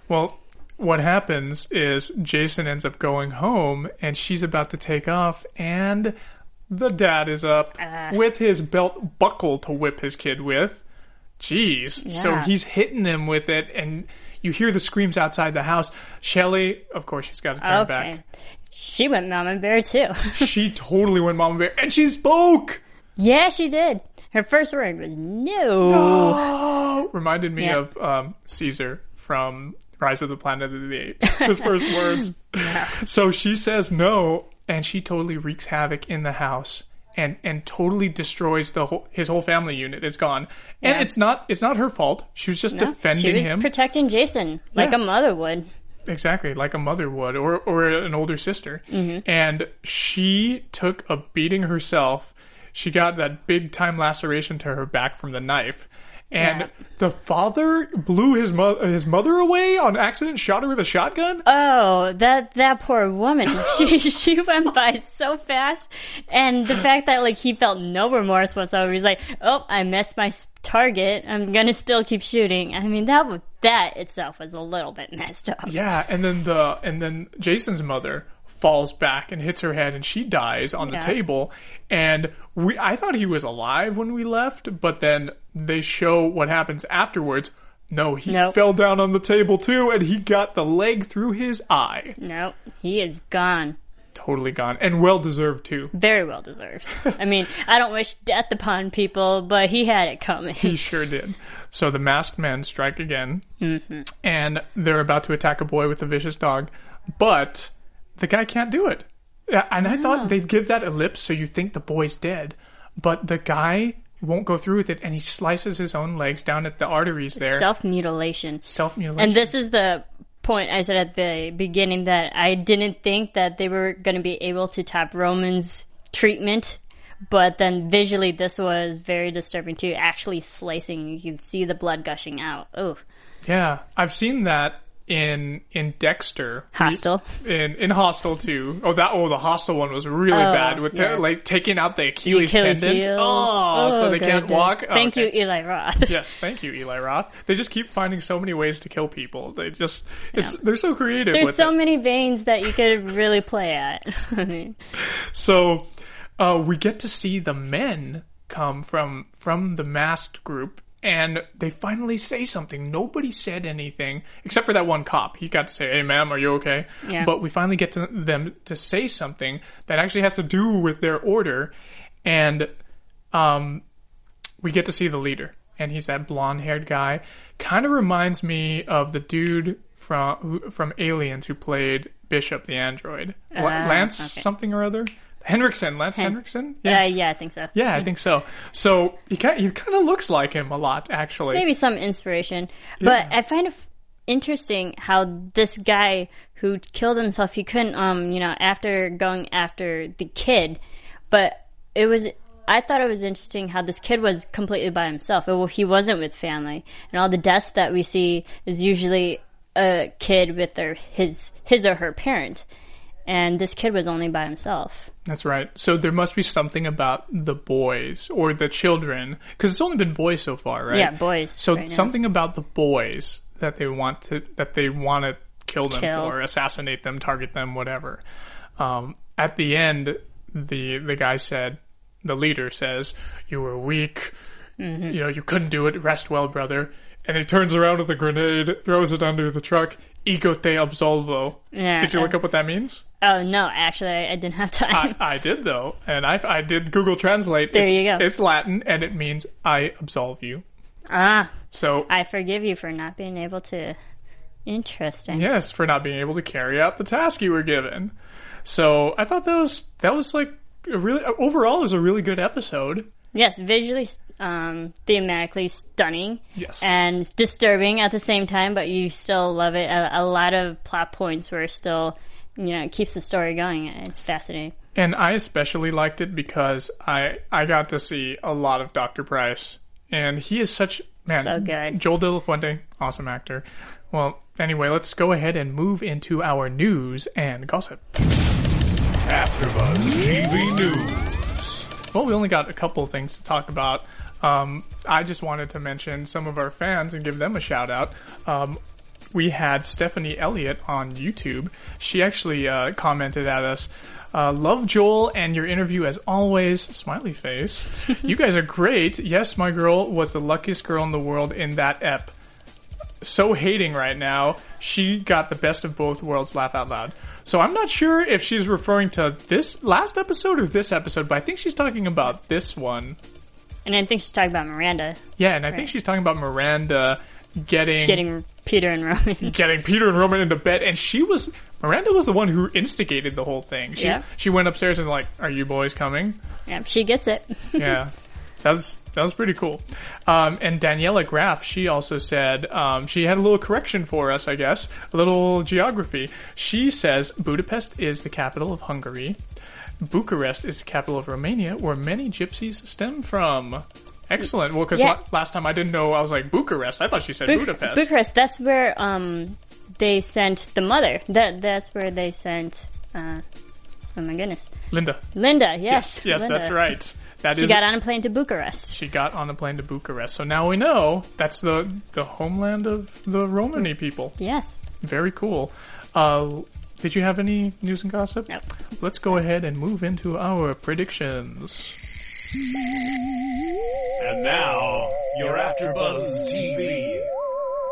Well, what happens is Jason ends up going home and she's about to take off and the dad is up Uh. with his belt buckle to whip his kid with. Jeez. So he's hitting him with it and you hear the screams outside the house. Shelley, of course, she's got to turn Okay. back. She went mama bear too. She totally went mama bear and she spoke. [laughs] yeah, she did. Her first word was no. Oh, [gasps] reminded me Yeah. of um, Caesar from Rise of the Planet of the Apes. [laughs] His first words. So she says no, and she totally wreaks havoc in the house. And, and totally destroys the whole his whole family unit is gone and Yeah. it's not it's not her fault she was just No, defending she was him protecting Jason like Yeah. a mother would. exactly like a mother would or or an older sister Mm-hmm. and she took a beating herself she got that big time laceration to her back from the knife and Yeah. the father blew his mo- his mother away on accident shot her with a shotgun Oh, that that poor woman. [laughs] She she went by so fast, and the fact that like he felt no remorse whatsoever. He's like, "Oh, I missed my target. I'm gonna still keep shooting." I mean, that that itself was a little bit messed up. yeah and then the and then jason's mother falls back and hits her head and she dies on Yeah. the table. And we, I thought he was alive when we left, but then they show what happens afterwards. No, he Nope. fell down on the table too and he got the leg through his eye. Nope, he is gone. Totally gone. And well deserved too. Very well deserved. I mean, I don't wish death upon people, but he had it coming. He sure did. So the masked men strike again, Mm-hmm. and they're about to attack a boy with a vicious dog, but the guy can't do it. And I thought ah. they'd give that ellipse so you think the boy's dead, but the guy won't go through with it, and he slices his own legs down at the arteries there. Self mutilation. Self mutilation. And this is the point I said at the beginning that I didn't think that they were going to be able to top Roman's treatment, but then visually this was very disturbing too. Actually slicing, you can see the blood gushing out. Oh, Yeah, I've seen that in in Dexter. Hostel. In in Hostel too. Oh, that oh the Hostel one was really Oh, bad with the, like taking out the Achilles, Achilles tendon. heels. Oh, so they can't walk. Oh, Thank okay. you, Eli Roth. [laughs] Yes, thank you, Eli Roth. They just keep finding so many ways to kill people. They just it's they're so creative. There's so it. many veins that you could really play at. I [laughs] mean, So uh, we get to see the men come from from the masked group, and they finally say something. Nobody said anything except for that one cop. He got to say, "Hey, ma'am, are you okay?" Yeah. But we finally get to them to say something that actually has to do with their order, and um, we get to see the leader, and he's that blonde-haired guy. Kind of reminds me of the dude from who, from Aliens who played Bishop the android, Ah, Lance okay. something or other. Henriksen, Lance Hen- Henriksen. yeah, yeah, I think so. Yeah, I think so. So he kind he kind of looks like him a lot, actually. maybe some inspiration. But I find it interesting how this guy who killed himself, he couldn't, um, you know, after going after the kid, but it was. I thought it was interesting how this kid was completely by himself. It, he wasn't with family, and all the deaths that we see is usually a kid with their his his or her parent, and this kid was only by himself. That's right. So there must be something about the boys or the children, because it's only been boys so far, right? Yeah, boys So right now. something about the boys that they want to that they want to kill them Kill. for, assassinate them, target them, whatever. Um, at the end, the the guy said, the leader says, "You were weak. Mm-hmm. You know, you couldn't do it. Rest well, brother." And he turns around with a grenade, throws it under the truck. Ego te absolvo. Yeah, Did you look up what that means? Oh no, actually, I, I didn't have time. I, I did though, and I I did Google Translate. There it's, you go. It's Latin, and it means I absolve you. ah, So I forgive you for not being able to. Interesting. yes, for not being able to carry out the task you were given. So I thought that was that was like a really overall is a really good episode. Yes, visually, um, thematically stunning. Yes. And disturbing at the same time, but you still love it. A, a lot of plot points were still, you know, it keeps the story going. It's fascinating. And I especially liked it because I I got to see a lot of Dr. Pryce, and he is such man. So good. Joel De La Fuente, awesome actor. Well, anyway, let's go ahead and move into our news and gossip. AfterBuzz TV News. Well, we only got a couple of things to talk about. Um, I just wanted to mention some of our fans and give them a shout out. Um, we had Stephanie Elliott on YouTube. She actually uh, commented at us. Uh, love Joel and your interview as always. Smiley face. [laughs] you guys are great. Yes, my girl was the luckiest girl in the world in that ep. So hating right now. She got the best of both worlds. Laugh out loud. So I'm not sure if she's referring to this last episode or this episode, but I think she's talking about this one. And I think she's talking about Miranda Yeah, and I think she's talking about Miranda getting getting Peter and Roman. [laughs] getting Peter and Roman into bed, and she was Miranda was the one who instigated the whole thing. She Yeah. she went upstairs and like, "Are you boys coming?" yeah, she gets it. [laughs] yeah, that was that was pretty cool. Um, and Daniela Graf, she also said um, she had a little correction for us, I guess, a little geography. She says Budapest is the capital of Hungary. Bucharest is the capital of Romania, where many gypsies stem from. Excellent. Well, because Yeah. last time I didn't know, I was like Bucharest. I thought she said Bu- Budapest. Bucharest. That's where um they sent the mother. That that's where they sent. Uh, oh my goodness, Linda. Linda. Yes, Yes, yes, Linda. that's right. That She got on a plane to Bucharest. she got on a plane to Bucharest. So now we know that's the the homeland of the Romani people. Yes. Very cool. Uh, did you have any news and gossip? Nope. Let's go ahead and move into our predictions. And now, your AfterBuzz TV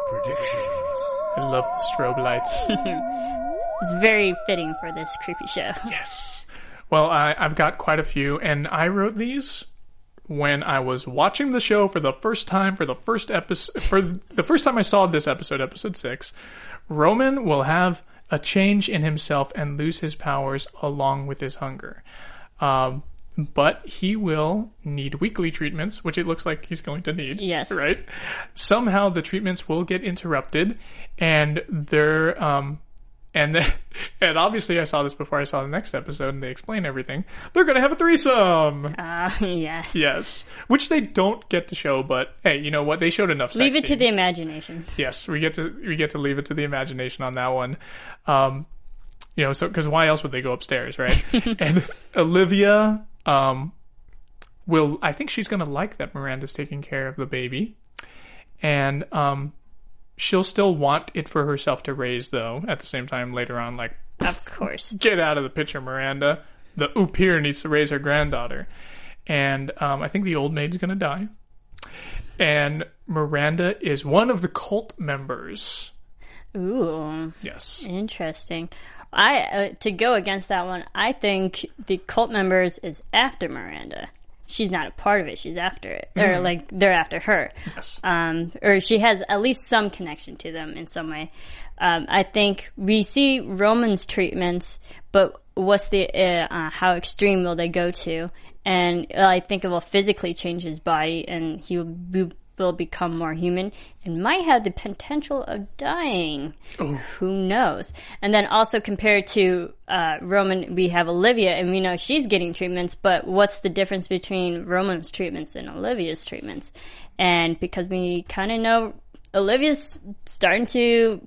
predictions. I love the strobe lights. [laughs] It's very fitting for this creepy show. yes. Well, I, I've got quite a few, and I wrote these when I was watching the show for the first time for the first episode for the first time I saw this episode, episode six. Roman will have a change in himself and lose his powers along with his hunger. Um, but he will need weekly treatments, which it looks like he's going to need. Yes. Right? Somehow the treatments will get interrupted and they're, um, and then, [laughs] and obviously I saw this before I saw the next episode and they explain everything. They're gonna have a threesome! Uh, [laughs] yes. Yes. Which they don't get to show, but hey, you know what? They showed enough sex Leave it to the imagination. Yes, we get to we get to leave it to the imagination on that one. Um, you know, so because why else would they go upstairs, right? [laughs] and Olivia, um, will I think she's gonna like that Miranda's taking care of the baby, and um, she'll still want it for herself to raise, though. At the same time, later on, like Of course. [laughs] get out of the picture, Miranda. The upir needs to raise her granddaughter. And um, I think the old maid's going to die. And Miranda is one of the cult members. Ooh, Yes. interesting. I uh, to go against that one. I think the cult members is after Miranda. She's not a part of it. She's after it, or like they're after her. Yes. um, or she has at least some connection to them in some way. Um, I think we see Roman's treatments, but what's the uh, uh, how extreme will they go to? And I think it will physically change his body, and he will, be, will become more human, and might have the potential of dying. Who knows? And then also compared to uh, Roman, we have Olivia, and we know she's getting treatments, but what's the difference between Roman's treatments and Olivia's treatments? And because we kind of know Olivia's starting to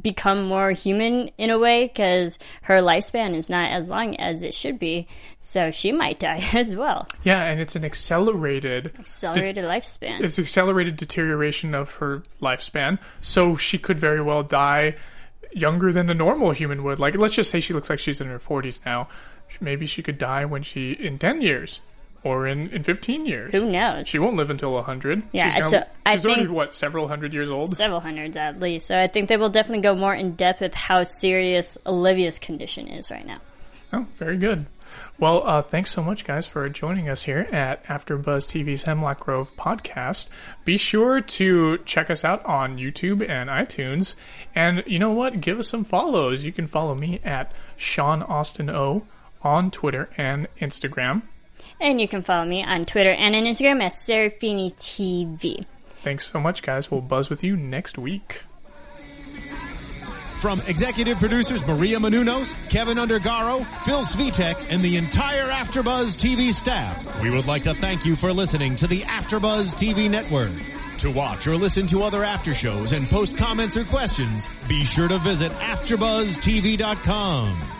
become more human in a way because her lifespan is not as long as it should be, so she might die [laughs] as well. Yeah, and it's an accelerated Accelerated lifespan. it's accelerated deterioration of her lifespan, so she could very well die younger than a normal human would. Like, let's just say she looks like she's in her 40s now. Maybe she could die when she in 10 years or in, in 15 years. Who knows? She won't live until 100. Yeah, she's, so I she's already, think- what, several hundred years old? Several hundreds at least. So I think they will definitely go more in depth with how serious Olivia's condition is right now. Oh, very good. Well, uh, thanks so much, guys, for joining us here at AfterBuzz TV's Hemlock Grove podcast. Be sure to check us out on YouTube and iTunes, and you know what? Give us some follows. You can follow me at Sean Austin O on Twitter and Instagram. And you can follow me on Twitter and on Instagram at Serafini TV. Thanks so much, guys. We'll buzz with you next week. From executive producers Maria Menounos, Kevin Undergaro, Phil Svitek, and the entire AfterBuzz TV staff, we would like to thank you for listening to the AfterBuzz TV network. To watch or listen to other after shows and post comments or questions, be sure to visit AfterBuzzTV.com.